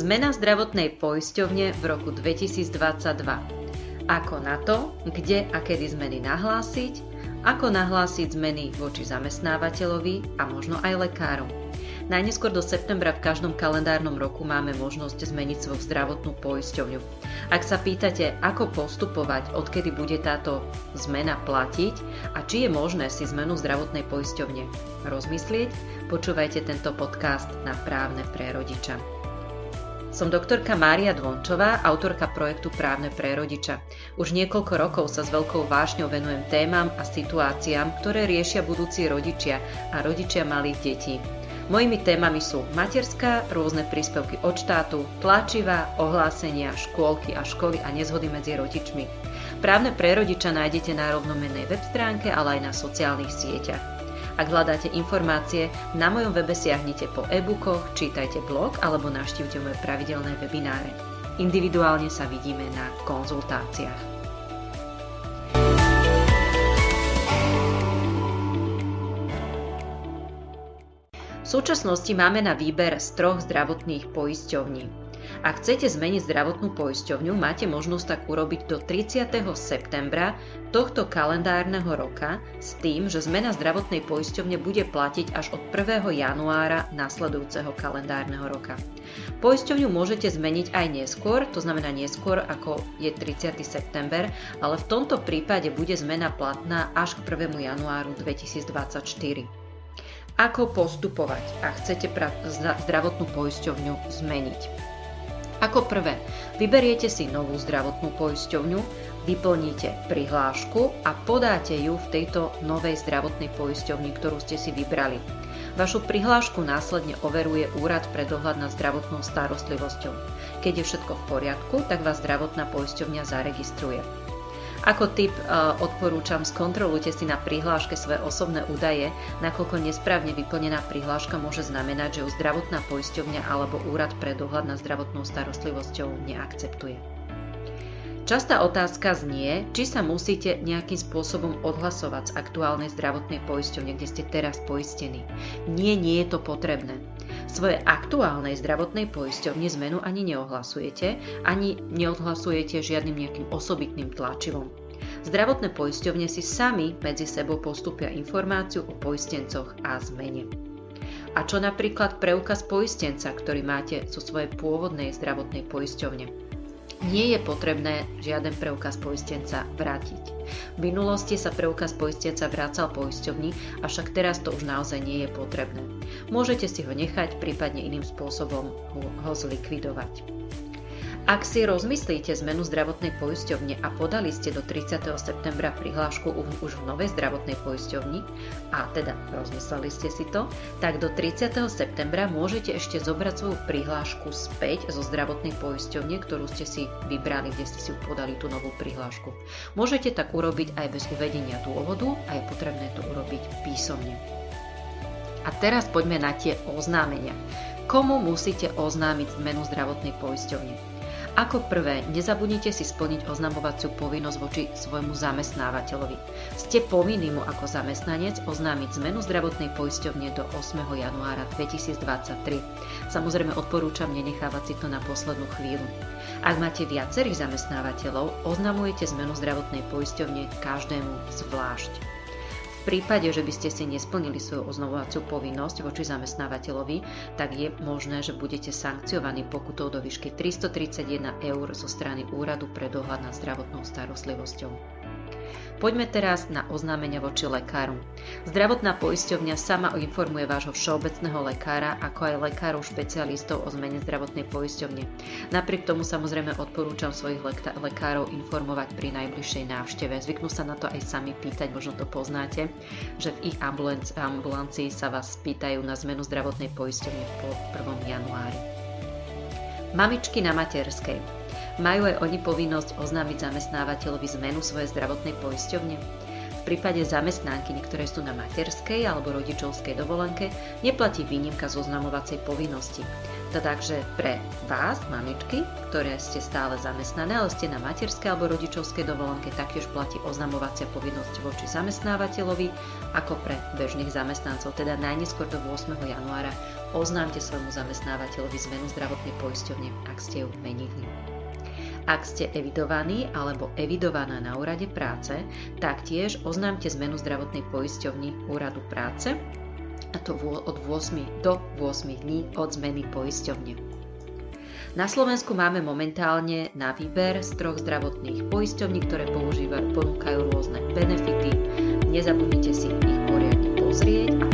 Zmena zdravotnej poisťovne v roku 2022. Ako na to, kde a kedy zmeny nahlásiť, ako nahlásiť zmeny voči zamestnávateľovi a možno aj lekárom. Najneskôr do septembra v každom kalendárnom roku máme možnosť zmeniť svoju zdravotnú poisťovňu. Ak sa pýtate, ako postupovať, odkedy bude táto zmena platiť a či je možné si zmenu zdravotnej poisťovne rozmyslieť, počúvajte tento podcast na právne pre rodiča. Som doktorka Mária Dvončová, autorka projektu Právne pre rodiča. Už niekoľko rokov sa s veľkou vášňou venujem témam a situáciám, ktoré riešia budúci rodičia a rodičia malých detí. Mojimi témami sú materská, rôzne príspevky od štátu, tlačiva, ohlásenia, škôlky a školy a nezhody medzi rodičmi. Právne pre rodiča nájdete na rovnomennej web stránke, ale aj na sociálnych sieťach. Ak hľadáte informácie, na mojom webe siahnite po e-bookoch, čítajte blog alebo navštívte moje pravidelné webináre. Individuálne sa vidíme na konzultáciách. V súčasnosti máme na výber z troch zdravotných poisťovní. Ak chcete zmeniť zdravotnú poisťovňu, máte možnosť tak urobiť do 30. septembra tohto kalendárneho roka s tým, že zmena zdravotnej poisťovne bude platiť až od 1. januára nasledujúceho kalendárneho roka. Poisťovňu môžete zmeniť aj neskôr, to znamená neskôr ako je 30. september, ale v tomto prípade bude zmena platná až k 1. januáru 2024 ako postupovať, ak chcete zdravotnú poisťovňu zmeniť. Ako prvé, vyberiete si novú zdravotnú poisťovňu, vyplníte prihlášku a podáte ju v tejto novej zdravotnej poisťovni, ktorú ste si vybrali. Vašu prihlášku následne overuje Úrad pre dohľad nad zdravotnou starostlivosťou. Keď je všetko v poriadku, tak vás zdravotná poisťovňa zaregistruje. Ako tip e, odporúčam, skontrolujte si na prihláške svoje osobné údaje, nakoľko nesprávne vyplnená prihláška môže znamenať, že ju zdravotná poisťovňa alebo úrad pre dohľad nad zdravotnou starostlivosťou neakceptuje. Častá otázka znie, či sa musíte nejakým spôsobom odhlasovať z aktuálnej zdravotnej poisťovne, kde ste teraz poistení. Nie, nie je to potrebné. Svoje aktuálnej zdravotnej poisťovne zmenu ani neohlasujete, ani neodhlasujete žiadnym nejakým osobitným tlačivom. Zdravotné poisťovne si sami medzi sebou postupia informáciu o poistencoch a zmene. A čo napríklad preukaz poistenca, ktorý máte zo svojej pôvodnej zdravotnej poisťovne? Nie je potrebné žiaden preukaz poistenca vrátiť. V minulosti sa preukaz poistenca vrácal poisťovni, avšak teraz to už naozaj nie je potrebné. Môžete si ho nechať, prípadne iným spôsobom ho zlikvidovať. Ak si rozmyslíte zmenu zdravotnej poisťovne a podali ste do 30. septembra prihlášku už v novej zdravotnej poisťovni, a teda rozmysleli ste si to, tak do 30. septembra môžete ešte zobrať svoju prihlášku späť zo zdravotnej poisťovne, ktorú ste si vybrali, kde ste si podali tú novú prihlášku. Môžete tak urobiť aj bez uvedenia dôvodu a je potrebné to urobiť písomne. A teraz poďme na tie oznámenia. Komu musíte oznámiť zmenu zdravotnej poisťovne? Ako prvé, nezabudnite si splniť oznamovaciu povinnosť voči svojmu zamestnávateľovi. Ste povinní mu ako zamestnanec oznámiť zmenu zdravotnej poisťovne do 8. januára 2023. Samozrejme odporúčam nenechávať si to na poslednú chvíľu. Ak máte viacerých zamestnávateľov, oznamujete zmenu zdravotnej poisťovne každému zvlášť. V prípade, že by ste si nesplnili svoju oznamovaciu povinnosť voči zamestnávateľovi, tak je možné, že budete sankciovaní pokutou do výšky 331 eur zo strany Úradu pre dohľad nad zdravotnou starostlivosťou. Poďme teraz na oznámenia voči lekáru. Zdravotná poisťovňa sama informuje vášho všeobecného lekára, ako aj lekárov špecialistov o zmene zdravotnej poisťovne. Napriek tomu samozrejme odporúčam svojich lekárov informovať pri najbližšej návšteve. Zvyknú sa na to aj sami pýtať, možno to poznáte, že v ich ambulancii sa vás pýtajú na zmenu zdravotnej poisťovne po 1. januári. Mamičky na materskej. Majú aj oni povinnosť oznámiť zamestnávateľovi zmenu svojej zdravotnej poisťovne? V prípade zamestnanky, ktoré sú na materskej alebo rodičovskej dovolenke, neplatí výnimka z oznamovacej povinnosti. Takže pre vás, mamičky, ktoré ste stále zamestnané, ale ste na materskej alebo rodičovskej dovolenke, taktiež platí oznamovacia povinnosť voči zamestnávateľovi ako pre bežných zamestnancov, teda najneskôr do 8. januára oznámte svojmu zamestnávateľovi zmenu zdravotnej poisťovne, ak ste ju menili. Ak ste evidovaní alebo evidovaná na úrade práce, taktiež oznámte zmenu zdravotnej poisťovni úradu práce a to od 8 do 8 dní od zmeny poisťovne. Na Slovensku máme momentálne na výber z troch zdravotných poisťovní, ktoré používajú, ponúkajú rôzne benefity. Nezabudnite si ich poriadne pozrieť a